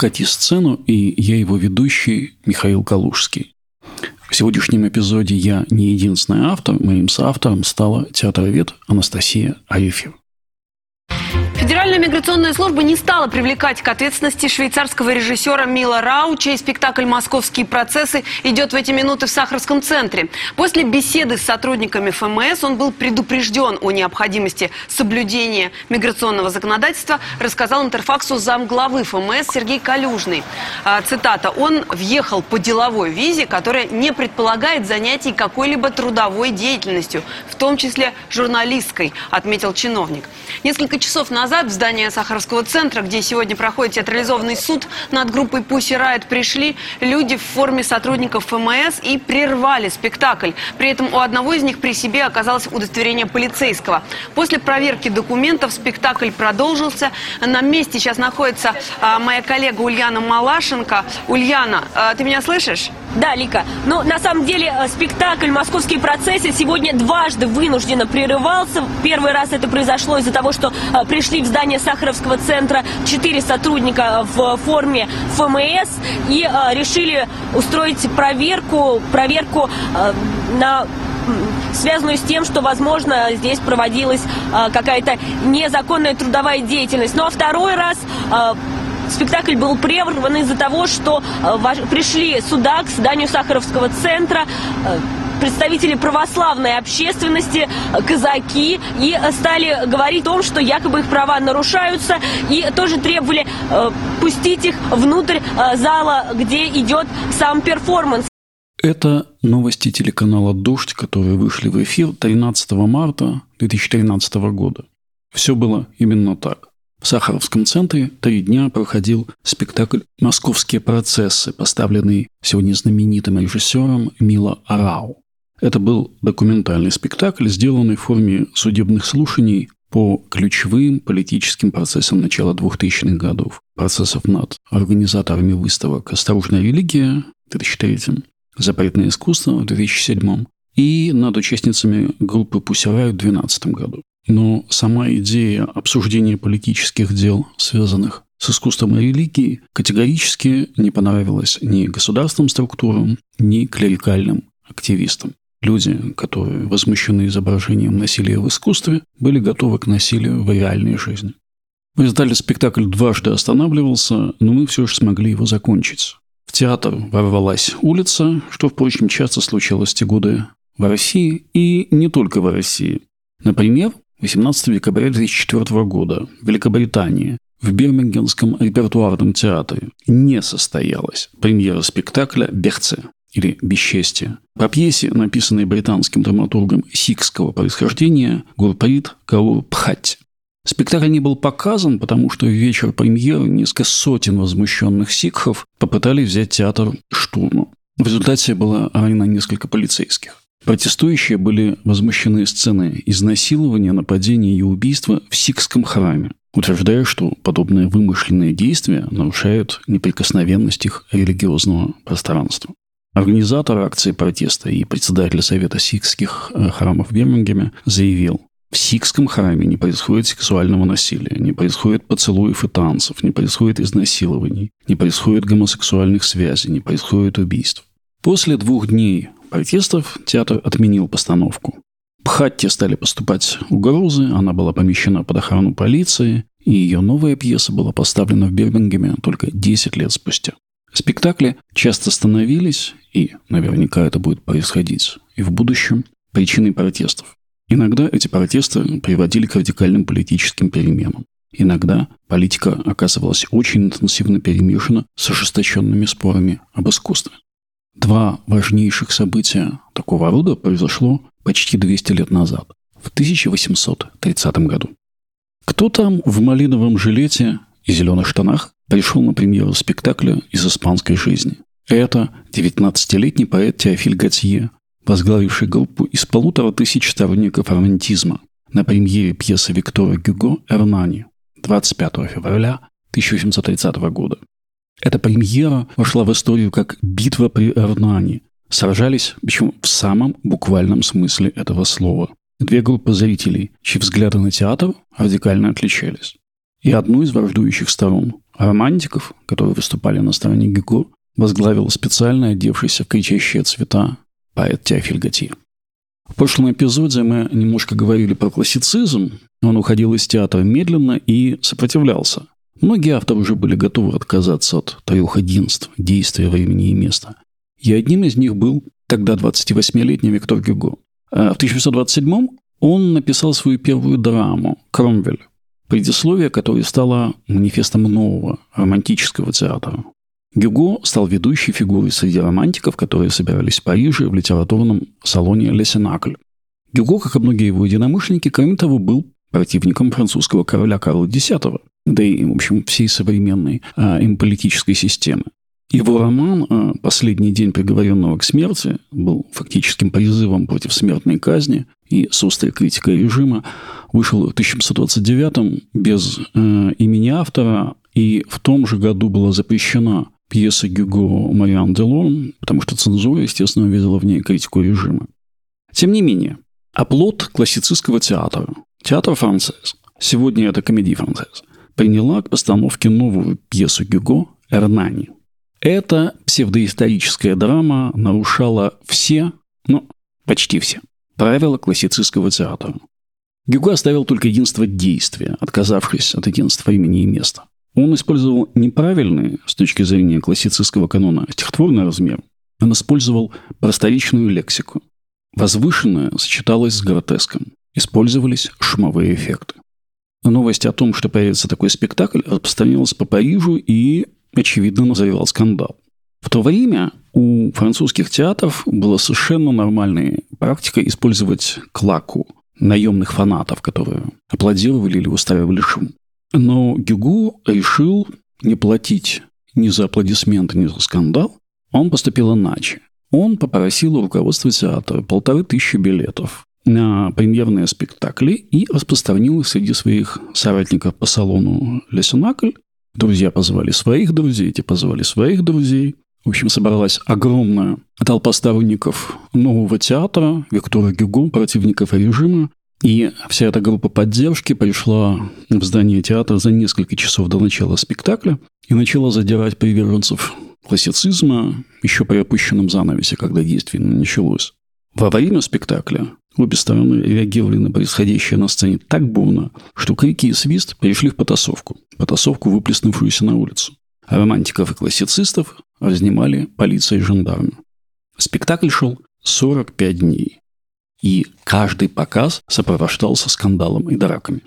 «Закати сцену» и я его ведущий Михаил Калужский. В сегодняшнем эпизоде я не единственный автор, моим соавтором стала театровед Анастасия Арефьева. Федеральная миграционная служба не стала привлекать к ответственности швейцарского режиссера Мила Рау, чей спектакль «Московские процессы» идет в эти минуты в Сахарском центре. После беседы с сотрудниками ФМС он был предупрежден о необходимости соблюдения миграционного законодательства, рассказал Интерфаксу замглавы ФМС Сергей Калюжный. А, цитата. «Он въехал по деловой визе, которая не предполагает занятий какой-либо трудовой деятельностью, в том числе журналистской», отметил чиновник. Несколько часов назад в здание Сахаровского центра, где сегодня проходит театрализованный суд над группой Pussy Riot, пришли люди в форме сотрудников ФМС и прервали спектакль. При этом у одного из них при себе оказалось удостоверение полицейского. После проверки документов спектакль продолжился. На месте сейчас находится а, моя коллега Ульяна Малашенко. Ульяна, а, ты меня слышишь? Да, Лика. Но на самом деле э, спектакль «Московские процессы» сегодня дважды вынужденно прерывался. Первый раз это произошло из-за того, что э, пришли в здание Сахаровского центра. Четыре сотрудника в форме ФМС. И э, решили устроить проверку, проверку на связанную с тем, что, возможно, здесь проводилась какая-то незаконная трудовая деятельность. Ну а второй раз спектакль был прерван из-за того, что э, пришли сюда, к зданию Сахаровского центра, э, представители православной общественности, э, казаки, и стали говорить о том, что якобы их права нарушаются, и тоже требовали пустить их внутрь зала, где идет сам перформанс. Это новости телеканала «Дождь», которые вышли в эфир 13 марта 2013 года. Все было именно так. В Сахаровском центре три дня проходил спектакль «Московские процессы», поставленный сегодня знаменитым режиссером Мила Арау. Это был документальный спектакль, сделанный в форме судебных слушаний по ключевым политическим процессам начала 2000-х годов. Процессов над организаторами выставок «Осторожная религия» в 2003 «Запретное искусство» в 2007 и над участницами группы «Пусирай» в 2012 году. Но сама идея обсуждения политических дел, связанных с искусством и религией, категорически не понравилась ни государственным структурам, ни клерикальным активистам. Люди, которые возмущены изображением насилия в искусстве, были готовы к насилию в реальной жизни. В результате спектакль дважды останавливался, но мы все же смогли его закончить. В театр ворвалась улица, что, впрочем, часто случалось в те годы в России и не только в России. Например, 18 декабря 2004 года в Великобритании в Бирмингемском репертуарном театре не состоялась премьера спектакля «Берце» или «Бесчестие» по пьесе, написанной британским драматургом сикского происхождения Гурприт Каур Пхать. Спектакль не был показан, потому что в вечер премьеры несколько сотен возмущенных сикхов попытались взять театр штурмом. В результате было ранено несколько полицейских. Протестующие были возмущены сценой изнасилования, нападения и убийства в Сикском храме, утверждая, что подобные вымышленные действия нарушают неприкосновенность их религиозного пространства. Организатор акции протеста и председатель Совета сикских э, храмов в Бирмингеме заявил, в сикском храме не происходит сексуального насилия, не происходит поцелуев и танцев, не происходит изнасилований, не происходит гомосексуальных связей, не происходит убийств. После двух дней протестов театр отменил постановку. Пхатте стали поступать угрозы, она была помещена под охрану полиции, и ее новая пьеса была поставлена в Бирмингеме только 10 лет спустя. Спектакли часто становились, и наверняка это будет происходить и в будущем, причиной протестов. Иногда эти протесты приводили к радикальным политическим переменам. Иногда политика оказывалась очень интенсивно перемешана с ожесточенными спорами об искусстве. Два важнейших события такого рода произошло почти 200 лет назад, в 1830 году. Кто там в малиновом жилете и зеленых штанах пришел на премьеру спектакля из испанской жизни? Это 19-летний поэт Теофиль Готье, возглавивший группу из полутора тысяч сторонников романтизма на премьере пьесы Виктора Гюго «Эрнани» 25 февраля 1830 года. Эта премьера вошла в историю как «Битва при Эрнане». Сражались, причем в самом буквальном смысле этого слова. Две группы зрителей, чьи взгляды на театр радикально отличались. И одну из враждующих сторон – романтиков, которые выступали на стороне Гюго, возглавил специально одевшийся в кричащие цвета поэт Теофиль Готье. В прошлом эпизоде мы немножко говорили про классицизм. Он уходил из театра медленно и сопротивлялся. Многие авторы уже были готовы отказаться от трех единств – действия, времени и места. И одним из них был тогда 28-летний Виктор Гюго. А в 1827 он написал свою первую драму «Кромвель», предисловие которое стало манифестом нового романтического театра. Гюго стал ведущей фигурой среди романтиков, которые собирались в Париже в литературном салоне «Ле Сенакль». Гюго, как и многие его единомышленники, кроме того, был противником французского короля Карла X, да и, в общем, всей современной а, им политической системы. Его роман а, «Последний день приговоренного к смерти» был фактическим призывом против смертной казни и с острой критикой режима. Вышел в 1729 без э, имени автора, и в том же году была запрещена пьеса Гюго «Мариан Делон», потому что цензура, естественно, увидела в ней критику режима. Тем не менее, оплот классицистского театра, театр францез, сегодня это комедия францез, приняла к постановке новую пьесу Гюго «Эрнани». Эта псевдоисторическая драма нарушала все, ну, почти все, правила классицистского театра. Гюго оставил только единство действия, отказавшись от единства имени и места. Он использовал неправильный, с точки зрения классицистского канона, стихотворный размер. Он использовал просторечную лексику. Возвышенное сочеталось с гротеском. Использовались шумовые эффекты. Новость о том, что появится такой спектакль, распространилась по Парижу и, очевидно, завивал скандал. В то время у французских театров была совершенно нормальной практика использовать клаку наемных фанатов, которые аплодировали или устраивали шум. Но Гюгу решил не платить ни за аплодисменты, ни за скандал. Он поступил иначе. Он попросил у руководства театра полторы тысячи билетов на премьерные спектакли и распространил их среди своих соратников по салону «Лесенакль». Друзья позвали своих друзей, те позвали своих друзей. В общем, собралась огромная толпа сторонников нового театра, Виктора Гюго, противников режима, и вся эта группа поддержки пришла в здание театра за несколько часов до начала спектакля и начала задирать приверженцев классицизма еще при опущенном занавесе, когда действие началось. Во время спектакля обе стороны реагировали на происходящее на сцене так бурно, что крики и свист перешли в потасовку, потасовку, выплеснувшуюся на улицу. А романтиков и классицистов разнимали полиция и жандармы. Спектакль шел 45 дней. И каждый показ сопровождался скандалом и драками.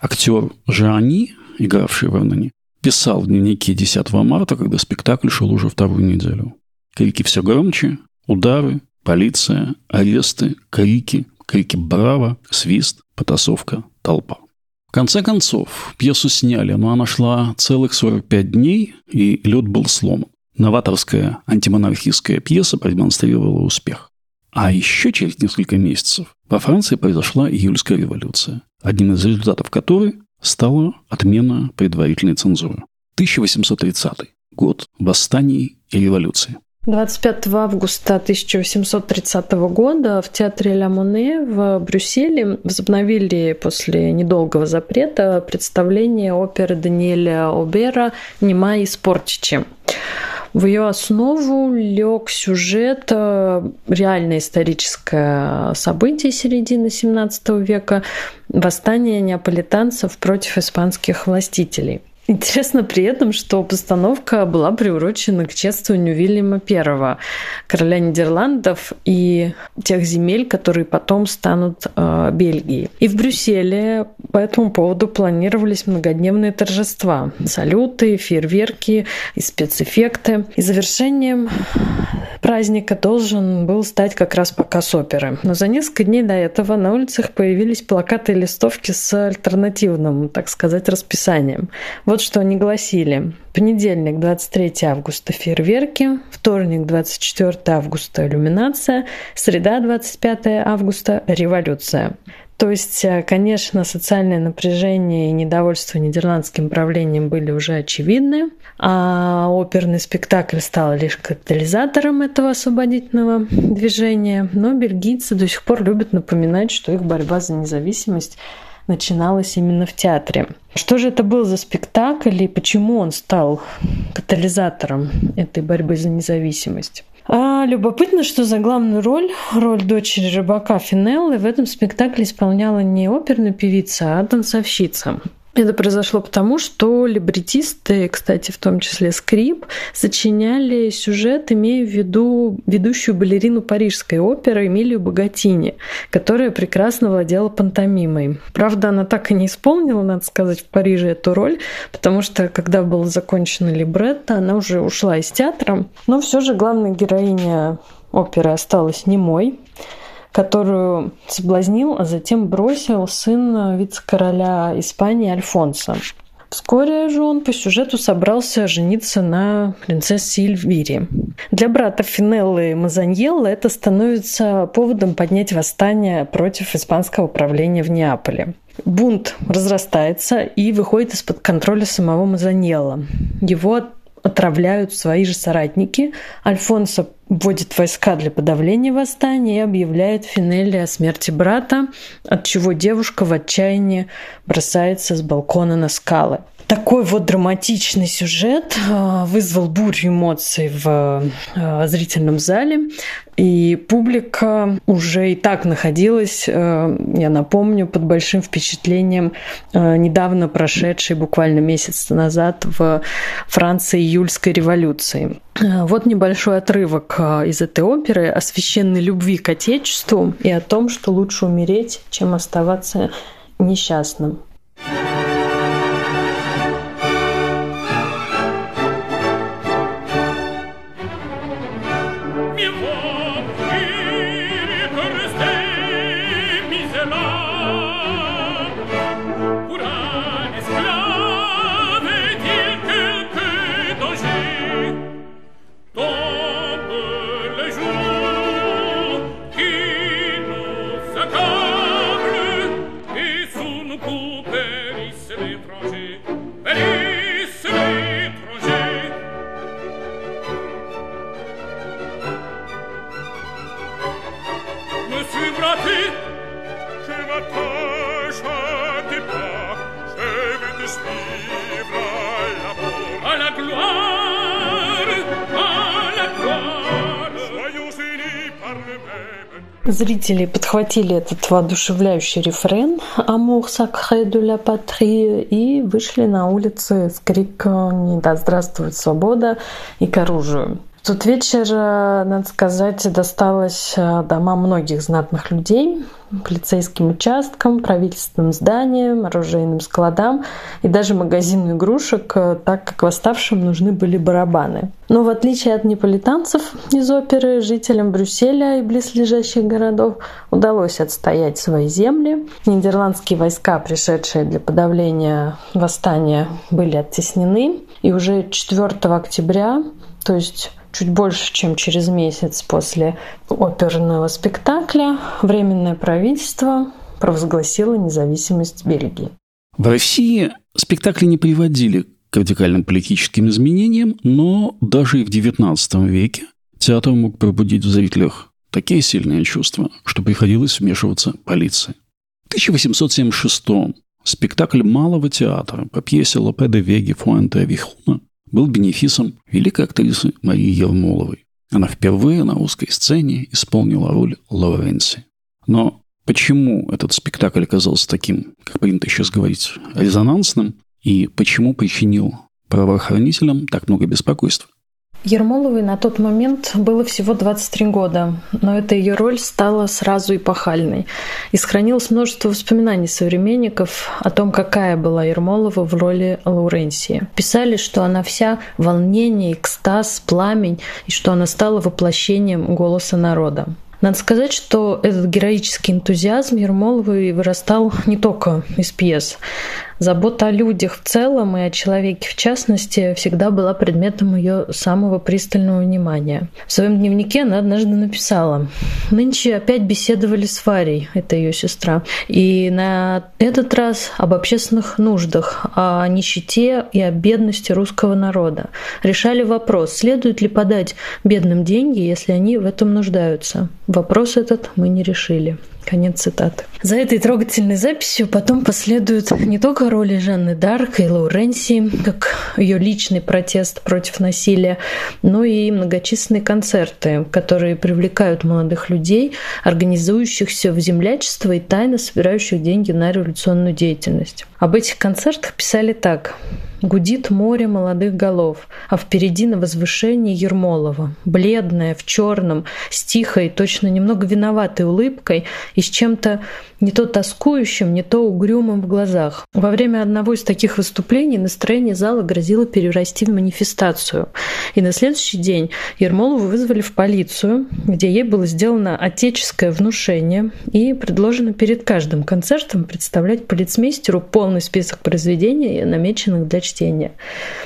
Актер Жани, игравший в Эрнане, писал в дневнике 10 марта, когда спектакль шел уже вторую неделю. Крики все громче, удары, полиция, аресты, крики, крики «Браво!», свист, потасовка, толпа. В конце концов, пьесу сняли, но она шла целых 45 дней, и лед был сломан. Новаторская антимонархистская пьеса продемонстрировала успех. А еще через несколько месяцев во Франции произошла июльская революция, один из результатов которой стала отмена предварительной цензуры. 1830 год восстаний и революции. 25 августа 1830 года в театре Ля Моне в Брюсселе возобновили после недолгого запрета представление оперы Даниэля Обера «Нема и спортичи». В ее основу лег сюжет э, реальное историческое событие середины XVII века – восстание неаполитанцев против испанских властителей – Интересно при этом, что постановка была приурочена к чествованию Вильяма I, короля Нидерландов и тех земель, которые потом станут э, Бельгией. И в Брюсселе по этому поводу планировались многодневные торжества, салюты, фейерверки и спецэффекты. И завершением праздника должен был стать как раз показ оперы. Но за несколько дней до этого на улицах появились плакаты и листовки с альтернативным, так сказать, расписанием. Вот что они гласили. Понедельник, 23 августа, фейерверки. Вторник, 24 августа, иллюминация. Среда, 25 августа, революция. То есть, э, конечно, социальное напряжение и недовольство нидерландским правлением были уже очевидны, а оперный спектакль стал лишь катализатором этого освободительного движения. Но бельгийцы до сих пор любят напоминать, что их борьба за независимость начиналось именно в театре. Что же это был за спектакль и почему он стал катализатором этой борьбы за независимость? А, любопытно, что за главную роль, роль дочери рыбака Финеллы, в этом спектакле исполняла не оперная певица, а танцовщица. Это произошло потому, что либретисты, кстати, в том числе Скрип, сочиняли сюжет, имея в виду ведущую балерину парижской оперы Эмилию Богатини, которая прекрасно владела пантомимой. Правда, она так и не исполнила, надо сказать, в Париже эту роль, потому что, когда было закончено либретто, она уже ушла из театра. Но все же главная героиня оперы осталась немой которую соблазнил, а затем бросил сын вице-короля Испании Альфонсо. Вскоре же он по сюжету собрался жениться на принцессе Эльвире. Для брата Финеллы Мазаньелла это становится поводом поднять восстание против испанского правления в Неаполе. Бунт разрастается и выходит из-под контроля самого Мазаньелла. Его отравляют свои же соратники. Альфонсо вводит войска для подавления восстания и объявляет Финелли о смерти брата, от чего девушка в отчаянии бросается с балкона на скалы. Такой вот драматичный сюжет а, вызвал бурю эмоций в а, зрительном зале. И публика уже и так находилась, а, я напомню, под большим впечатлением недавно прошедшей, буквально месяц назад, в Франции июльской революции. Вот небольшой отрывок из этой оперы о священной любви к Отечеству и о том, что лучше умереть, чем оставаться несчастным. Зрители подхватили этот воодушевляющий рефрен «Amour sacré de la patrie» и вышли на улицы с криком «Не да здравствует свобода!» и к оружию. Тот вечер, надо сказать, досталось э, домам многих знатных людей, полицейским участкам, правительственным зданиям, оружейным складам и даже магазину игрушек, э, так как восставшим нужны были барабаны. Но в отличие от неполитанцев из оперы, жителям Брюсселя и близлежащих городов удалось отстоять свои земли. Нидерландские войска, пришедшие для подавления восстания, были оттеснены. И уже 4 октября, то есть чуть больше, чем через месяц после оперного спектакля, Временное правительство провозгласило независимость Бельгии. В России спектакли не приводили к радикальным политическим изменениям, но даже и в XIX веке театр мог пробудить в зрителях такие сильные чувства, что приходилось вмешиваться полиции. В 1876 спектакль Малого театра по пьесе Лопе де Веги Фуэнте Вихуна был бенефисом великой актрисы Марии Ермоловой. Она впервые на узкой сцене исполнила роль Лоренси. Но почему этот спектакль оказался таким, как принято сейчас говорить, резонансным, и почему причинил правоохранителям так много беспокойств? Ермоловой на тот момент было всего 23 года, но эта ее роль стала сразу эпохальной. И сохранилось множество воспоминаний современников о том, какая была Ермолова в роли Лауренсии. Писали, что она вся волнение, экстаз, пламень, и что она стала воплощением голоса народа. Надо сказать, что этот героический энтузиазм Ермоловой вырастал не только из пьес. Забота о людях в целом и о человеке в частности всегда была предметом ее самого пристального внимания. В своем дневнике она однажды написала «Нынче опять беседовали с Варей, это ее сестра, и на этот раз об общественных нуждах, о нищете и о бедности русского народа. Решали вопрос, следует ли подать бедным деньги, если они в этом нуждаются. Вопрос этот мы не решили». Конец цитаты. За этой трогательной записью потом последуют не только роли Жанны Дарк и Лауренси, как ее личный протест против насилия, но и многочисленные концерты, которые привлекают молодых людей, организующихся в землячество и тайно собирающих деньги на революционную деятельность. Об этих концертах писали так. Гудит море молодых голов, а впереди на возвышении Ермолова, бледная, в черном, с тихой, точно немного виноватой улыбкой и с чем-то не то тоскующим, не то угрюмым в глазах. Во время одного из таких выступлений настроение зала грозило перерасти в манифестацию. И на следующий день Ермолову вызвали в полицию, где ей было сделано отеческое внушение и предложено перед каждым концертом представлять полицмейстеру полный список произведений, намеченных для чтения.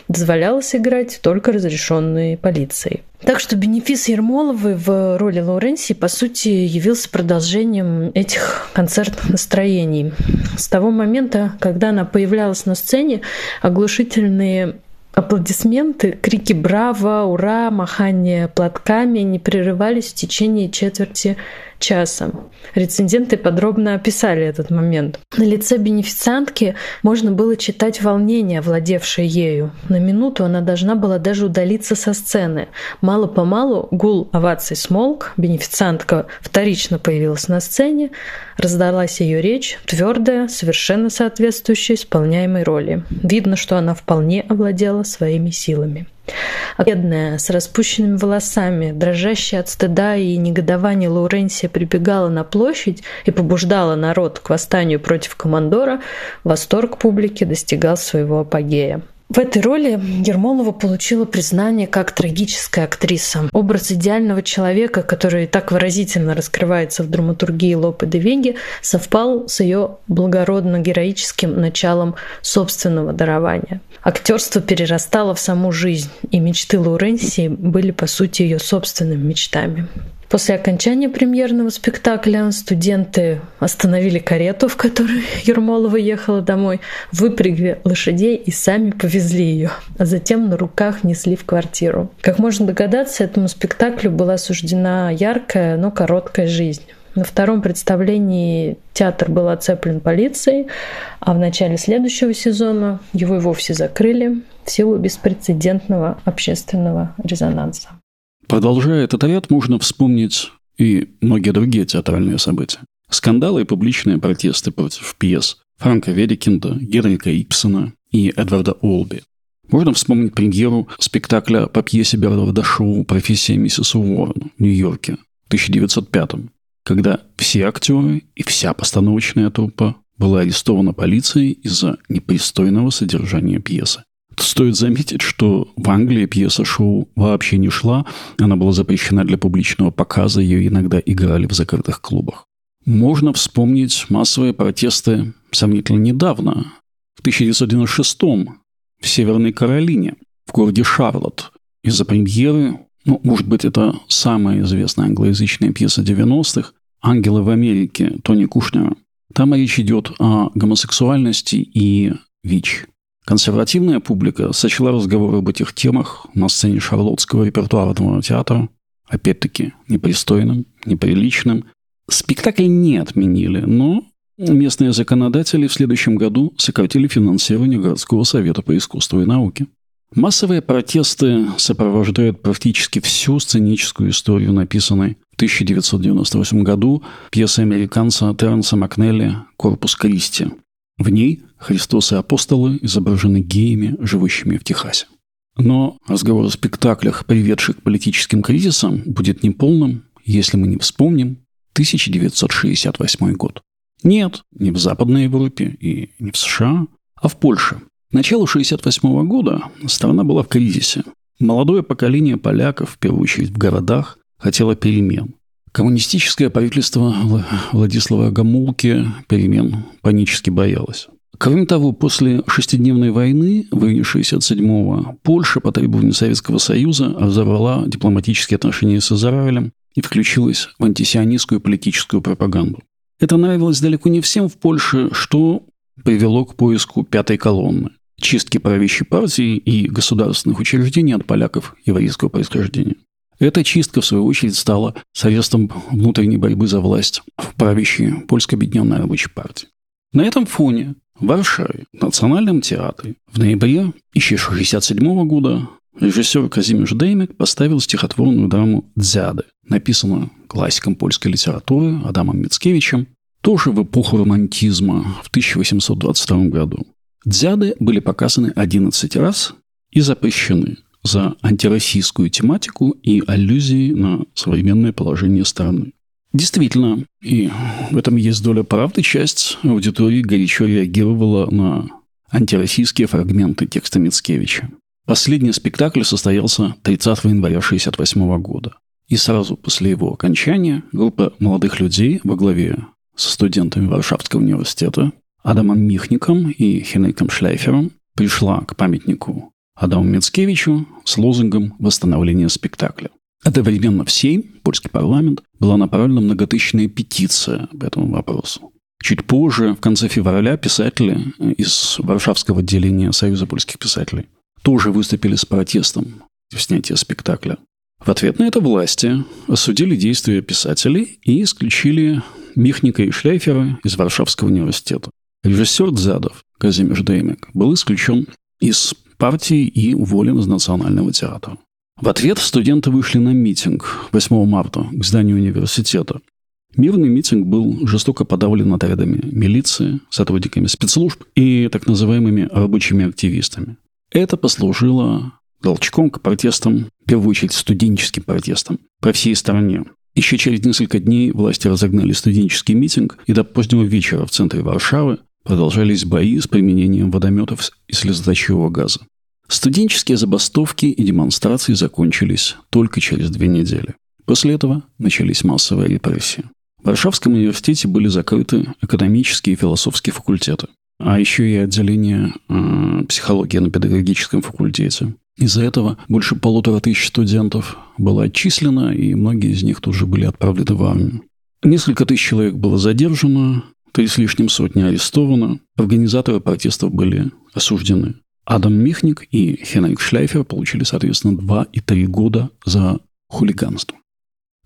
Дозволялось играть только разрешенные полицией. Так что бенефис Ермоловой в роли Лауренси, по сути, явился продолжением этих концертных настроений. С того момента, когда она появлялась на сцене, оглушительные Аплодисменты, крики «Браво!», «Ура!», махание платками не прерывались в течение четверти часа. Рецензенты подробно описали этот момент. На лице бенефициантки можно было читать волнение, владевшее ею. На минуту она должна была даже удалиться со сцены. Мало-помалу гул оваций смолк, бенефициантка вторично появилась на сцене, раздалась ее речь, твердая, совершенно соответствующая исполняемой роли. Видно, что она вполне овладела своими силами. Бедная, с распущенными волосами, дрожащая от стыда и негодования Лауренсия прибегала на площадь и побуждала народ к восстанию против командора, восторг публики достигал своего апогея. В этой роли Ермолова получила признание как трагическая актриса. Образ идеального человека, который так выразительно раскрывается в драматургии Лопе де Веги, совпал с ее благородно-героическим началом собственного дарования. Актерство перерастало в саму жизнь, и мечты Лауренсии были, по сути, ее собственными мечтами. После окончания премьерного спектакля студенты остановили карету, в которой Ермолова ехала домой, выпрягли лошадей и сами повезли ее, а затем на руках несли в квартиру. Как можно догадаться, этому спектаклю была суждена яркая, но короткая жизнь. На втором представлении театр был оцеплен полицией, а в начале следующего сезона его и вовсе закрыли в силу беспрецедентного общественного резонанса. Продолжая этот ряд, можно вспомнить и многие другие театральные события. Скандалы и публичные протесты против пьес Франка Ведикинда, Генрика Ипсона и Эдварда Олби. Можно вспомнить премьеру спектакля по пьесе Берларда Шоу «Профессия миссис Уоррен» в Нью-Йорке в 1905 когда все актеры и вся постановочная труппа была арестована полицией из-за непристойного содержания пьесы. Стоит заметить, что в Англии пьеса шоу вообще не шла, она была запрещена для публичного показа, ее иногда играли в закрытых клубах. Можно вспомнить массовые протесты сомнительно недавно, в 1996 в Северной Каролине, в городе Шарлотт, из-за премьеры, ну, может быть, это самая известная англоязычная пьеса 90-х, «Ангелы в Америке» Тони Кушнера. Там речь идет о гомосексуальности и ВИЧ. Консервативная публика сочла разговоры об этих темах на сцене Шарлотского репертуарного театра опять-таки непристойным, неприличным. Спектакль не отменили, но местные законодатели в следующем году сократили финансирование городского совета по искусству и науке. Массовые протесты сопровождают практически всю сценическую историю, написанной в 1998 году пьесой американца Терренса Макнелли «Корпус Кристи». В ней Христос и апостолы изображены геями, живущими в Техасе. Но разговор о спектаклях, приведших к политическим кризисам, будет неполным, если мы не вспомним 1968 год. Нет, не в Западной Европе и не в США, а в Польше. К началу 1968 года страна была в кризисе. Молодое поколение поляков, в первую очередь в городах, хотело перемен. Коммунистическое правительство Владислава Гамулки перемен панически боялось. Кроме того, после шестидневной войны в июне 1967-го Польша по требованию Советского Союза разорвала дипломатические отношения с Израилем и включилась в антисионистскую политическую пропаганду. Это нравилось далеко не всем в Польше, что привело к поиску пятой колонны чистки правящей партии и государственных учреждений от поляков еврейского происхождения. Эта чистка, в свою очередь, стала средством внутренней борьбы за власть в правящей Польской Объединенной Рабочей партии. На этом фоне в Варшаве, в Национальном театре, в ноябре 1967 года режиссер Казимир Деймик поставил стихотворную драму «Дзяды», написанную классиком польской литературы Адамом Мицкевичем, тоже в эпоху романтизма в 1822 году. «Дзяды» были показаны 11 раз и запрещены за антироссийскую тематику и аллюзии на современное положение страны. Действительно, и в этом есть доля правды, часть аудитории горячо реагировала на антироссийские фрагменты текста Мицкевича. Последний спектакль состоялся 30 января 1968 года. И сразу после его окончания группа молодых людей во главе со студентами Варшавского университета Адамом Михником и Хенриком Шлейфером пришла к памятнику Адаму Мицкевичу с лозунгом восстановления спектакля. Одновременно в Сейм, польский парламент, была направлена многотысячная петиция по этому вопросу. Чуть позже, в конце февраля, писатели из Варшавского отделения Союза польских писателей тоже выступили с протестом в снятии спектакля. В ответ на это власти осудили действия писателей и исключили Михника и Шляйфера из Варшавского университета. Режиссер Дзадов Казимир Деймик был исключен из партии и уволен из Национального театра. В ответ студенты вышли на митинг 8 марта к зданию университета. Мирный митинг был жестоко подавлен отрядами милиции, сотрудниками спецслужб и так называемыми рабочими активистами. Это послужило толчком к протестам, в первую очередь студенческим протестам по всей стране. Еще через несколько дней власти разогнали студенческий митинг, и до позднего вечера в центре Варшавы продолжались бои с применением водометов и слезоточивого газа. Студенческие забастовки и демонстрации закончились только через две недели. После этого начались массовые репрессии. В Варшавском университете были закрыты экономические и философские факультеты, а еще и отделение э, психологии на педагогическом факультете. Из-за этого больше полутора тысяч студентов было отчислено, и многие из них тоже были отправлены в армию. Несколько тысяч человек было задержано, три с лишним сотни арестовано, организаторы протестов были осуждены. Адам Михник и Хенрик Шляйфер получили, соответственно, два и три года за хулиганство.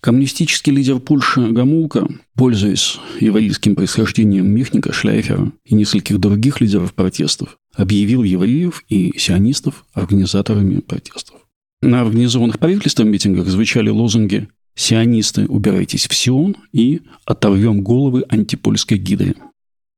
Коммунистический лидер Польши Гамулка, пользуясь еврейским происхождением Михника, Шляйфера и нескольких других лидеров протестов, объявил евреев и сионистов организаторами протестов. На организованных правительством митингах звучали лозунги «Сионисты, убирайтесь в Сион» и «Оторвем головы антипольской гидре».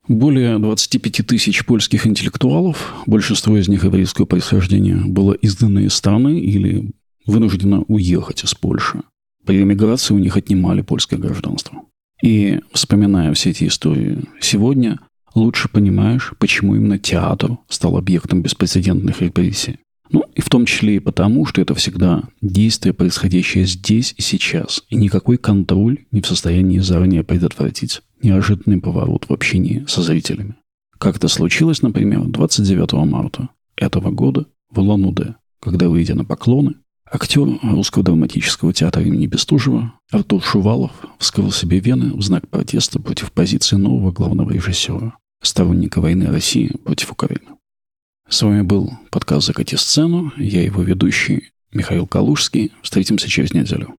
Более 25 тысяч польских интеллектуалов, большинство из них еврейского происхождения, было изгнано из страны или вынуждено уехать из Польши. При эмиграции у них отнимали польское гражданство. И вспоминая все эти истории сегодня, лучше понимаешь, почему именно театр стал объектом беспрецедентных репрессий. Ну, и в том числе и потому, что это всегда действие, происходящее здесь и сейчас, и никакой контроль не в состоянии заранее предотвратить неожиданный поворот в общении со зрителями. Как это случилось, например, 29 марта этого года в Улан-Удэ, когда, выйдя на поклоны, актер Русского драматического театра имени Бестужева Артур Шувалов вскрыл себе вены в знак протеста против позиции нового главного режиссера, сторонника войны России против Украины. С вами был подкаст «Закати сцену». Я его ведущий Михаил Калужский. Встретимся через неделю.